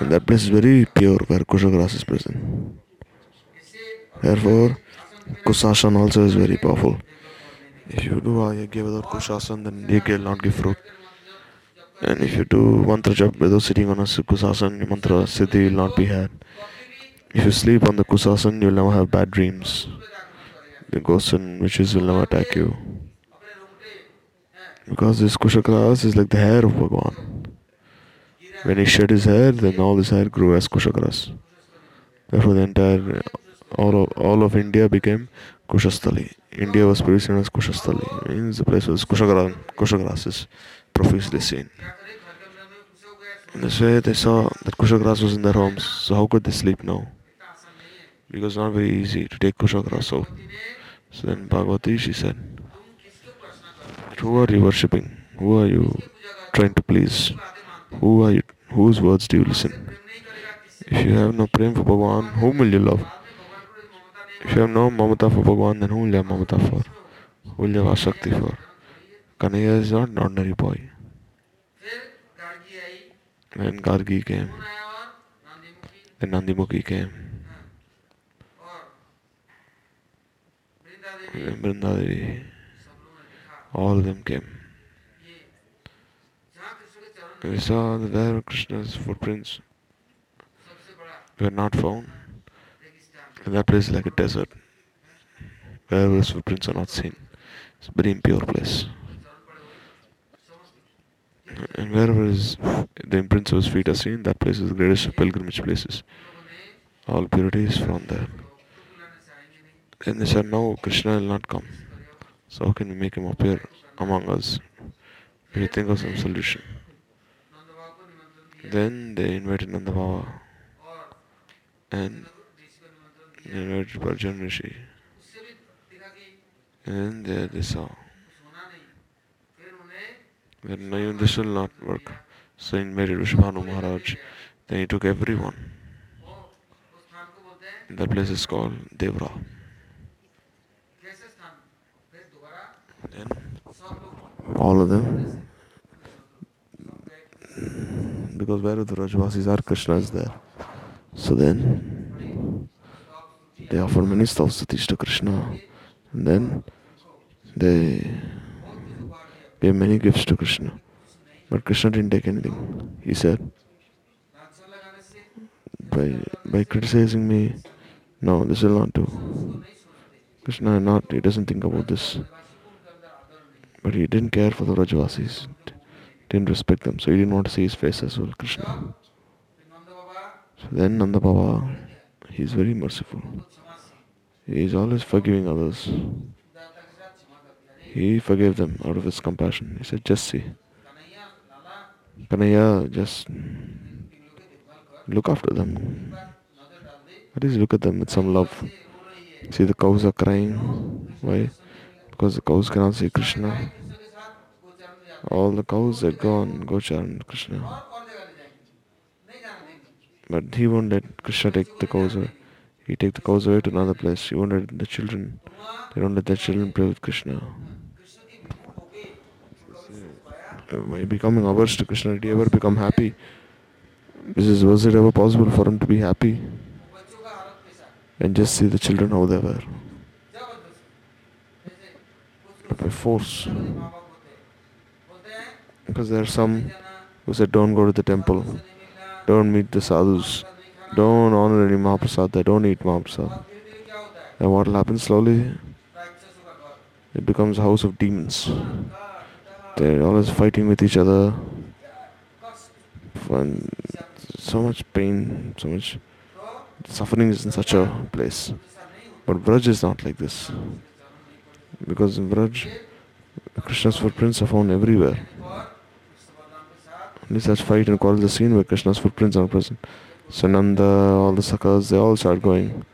And that place is very pure where Kusha grass is present. Therefore, kusasan also is very powerful. If you do Ayagya without Kushasan, then Yagya will not give fruit. And if you do mantra jap without sitting on a Kusasan, mantra siddhi will not be had. If you sleep on the Kusasan, you will never have bad dreams. The ghosts and witches will never attack you. Because this Kusha grass is like the hair of Bhagwan. When he shed his hair, then all his hair grew as Kushagras. Therefore, the entire all of, all of India became kushastali. India was previously known as kushastali, means the place was Kushagran, Kushagras is profusely seen. In this way, they saw that Kushagras was in their homes, so how could they sleep now? Because it's not very easy to take Kushagras out. So then Bhagavati, she said, Who are you worshipping? Who are you trying to please? Who are you Whose words do you listen? If you have no prem for Bhagwan, whom will you love? If you have no mamata for Bhagwan, then who will you have mamata for? Who will you have asakti for? Kanaya is not an ordinary boy. Then Gargi came. Then Nandimukhi came. Then Brindadevi. All of them came. And we saw that of Krishna's footprints were not found. And that place is like a desert. Where his footprints are not seen. It's a very impure place. And wherever his, the imprints of his feet are seen, that place is the greatest of pilgrimage places. All purity is from there. And they said, No, Krishna will not come. So how can we make him appear among us? We think of some solution. Then they invited Nanda and they invited Baljan Rishi. And there they saw that no, this will not work. So invited Vishwanu Maharaj. Then he took everyone. The place is called Devra. Then all of them because where are the Rajvasis are, Krishna is there. So then they offer many stavsatis to Krishna. And then they gave many gifts to Krishna. But Krishna didn't take anything. He said, by, by criticizing me, no, this will not do. Krishna not, he doesn't think about this. But he didn't care for the Rajvasis didn't respect them. So he didn't want to see his face as well, Krishna. So then Nanda Baba, he is very merciful. He is always forgiving others. He forgave them out of his compassion. He said, just see. Kanaya, just look after them. At least look at them with some love. See the cows are crying. Why? Because the cows cannot see Krishna. All the cows are gone, Gocharan Krishna. But he won't let Krishna take the cows away. He take the cows away to another place. He won't let the children. They don't let their children play with Krishna. By becoming averse to Krishna, did he ever become happy? This is, was it ever possible for him to be happy? And just see the children how they were. But by force because there are some who said don't go to the temple, don't meet the sadhus, don't honor any Mahaprasada, don't eat mahaprasad And what will happen slowly? It becomes a house of demons. They're always fighting with each other. And so much pain, so much suffering is in such a place. But Braj is not like this. Because in Braj, Krishna's footprints are found everywhere. Lisas fight and call the scene where Krishna's footprints are present. So Nanda, all the suckers, they all start going,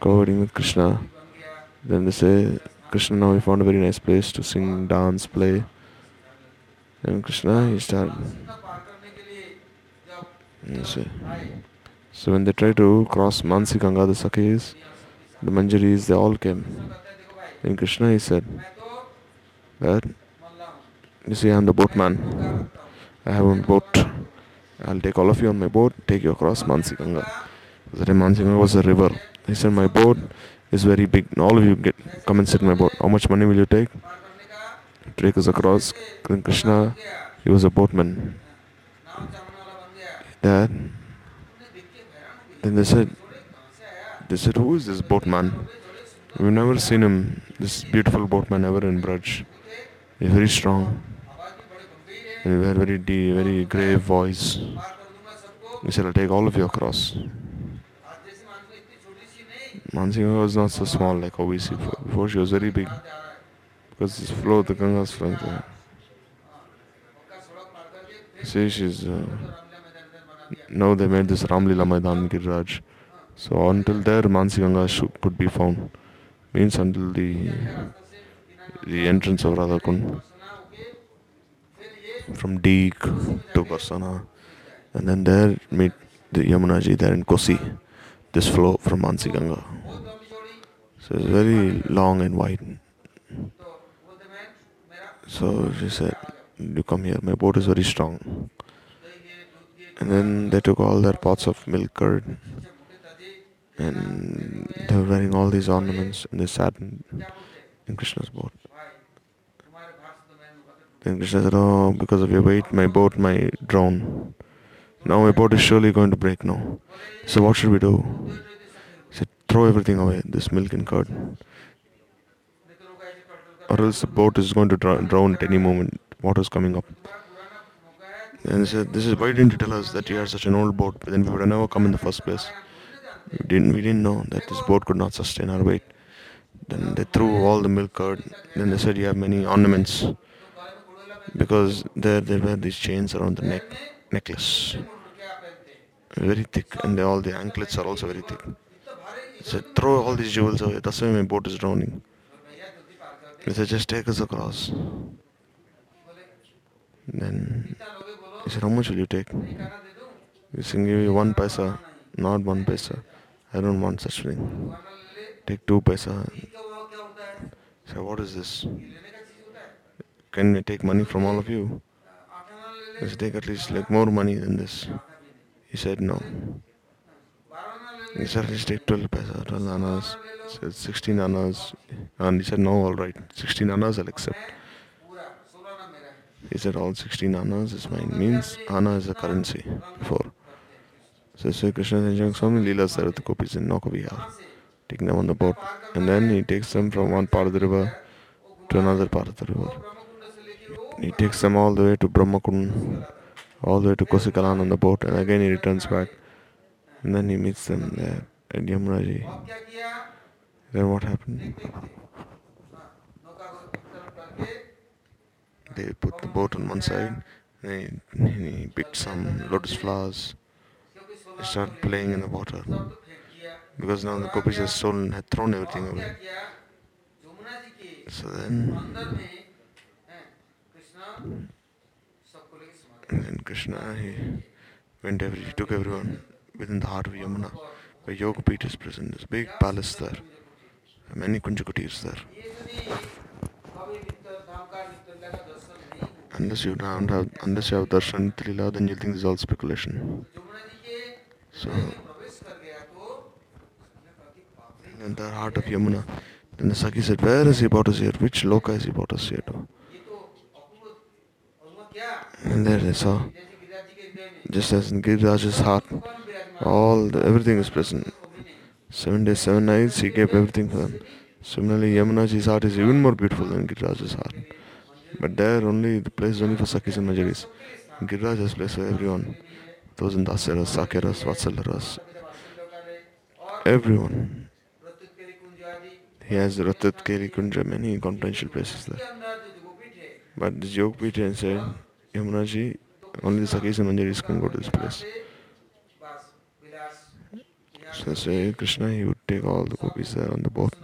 cohorting with Krishna. Then they say, Krishna, now we found a very nice place to sing, dance, play. And Krishna, he started. So when they try to cross Mansi Ganga, the Sakhis, the Manjaris, they all came. Then Krishna, he said that, you see, I am the boatman. I have a boat. I'll take all of you on my boat, take you across Mansiganga. That Mansiganga was a river. He said, My boat is very big. All of you get come and sit in my boat. How much money will you take? Take us across. Krishna, he was a boatman. That. Then they said, they said, who is this boatman? We've never seen him. This beautiful boatman ever in Braj. He's very strong in a very, deep, very grave voice. He said, I'll take all of your cross. Mansingh was not so small like we before. before she was very big because this flow the Ganga's flowing there. See, she's. Uh, now they made this Ramlila Maidan Giraj. So until there, Mansi Ganga could be found. Means until the the entrance of Radhakund from Deeg to Barsana, and then there meet the Yamunaji there in Kosi, this flow from Mansi Ganga. So it's very long and wide. So she said, You come here, my boat is very strong. And then they took all their pots of milk curd and they were wearing all these ornaments and they sat in, in Krishna's boat. Then Krishna said, Oh, because of your weight, my boat my drown. Now my boat is surely going to break now. So what should we do? He said, Throw everything away, this milk and curd. Or else the boat is going to drown at any moment. Water is coming up. And he said, This is why didn't you tell us that you had such an old boat? But then we would have never come in the first place. We didn't we didn't know that this boat could not sustain our weight. Then they threw all the milk curd. Then they said you have many ornaments because there they wear these chains around the neck necklace. Very thick and all the anklets are also very thick. So throw all these jewels away. That's why my boat is drowning. He said just take us across. Then he said how much will you take? He said give you one paisa not one paisa. I don't want such thing. Take two paisa. He said what is this? can we take money from all of you? Let's take at least like more money than this. He said no. He said let's take 12 paisa, 12 annas, said 16 annas. And he said no, alright, 16 annas I'll accept. He said all 16 annas is mine. Means anna is a currency before. So Sri Krishna Sanjang Swami Leela Sarat copies in Nokaviha, taking them on the boat. And then he takes them from one part of the river to another part of the river. He takes them all the way to Brahmakund, all the way to Kosikalan on the boat, and again he returns back. And then he meets them there at Yamraji. Then what happened? They put the boat on one side, and he, he picked some lotus flowers. He started playing in the water. Because now the gopis has stolen, had thrown everything away. So then. And Krishna, he went every, he took everyone within the heart of Yamuna, where Yogapeet is present, this big palace there, many Kunjakutis there. Unless you don't have, unless you have darshan trila, then you think this is all speculation. So, in the heart of Yamuna, then the Sakhi said, Where is he brought us here? Which loka is he brought us here to? And there they saw, just as in Giriraj's heart, all the, everything is present. Seven days, seven nights, he gave everything for them. Similarly, Yamunaji's heart is even more beautiful than Giriraj's heart. But there only the place is only for Sakhis and Manjaris. Giriraj has place for everyone. Those in Dasaras, Sakiras, Vatsalaras, everyone. He has Ratat Keri Kunja, many confidential places there. But the and said, Yamunaji, only this occasion when Jaris can go to this place. So Sri Krishna, he would take all the gopis there on the boat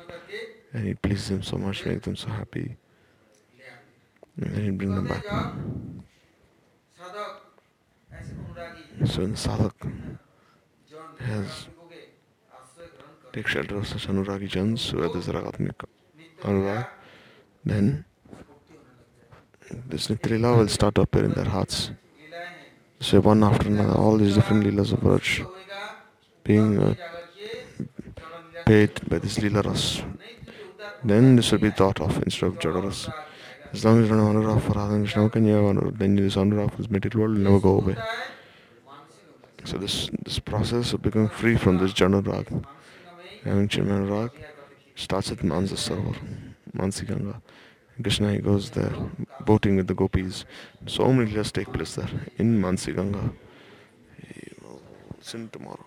and he pleases them so much, makes them so happy. And then he bring them back. So in Sadak has take shelter of such Anuragi Jans who are this Ragatmika Anurag. Then this Nikrila will start to appear in their hearts. So one after another, all these different Leelas approach, being uh, paid by this Leela Then this will be thought of instead of Jadaras. As long as you don't honor of Radha Krishna, can you have honor? Then this honor of this material world will never go away. So this this process of becoming free from this jhana rag, having chiman starts at Mansa Sarovar, Mansi Ganga. Krishna he goes there, boating with the gopis. So many leelas take place there in Mansi Ganga. He will sin tomorrow.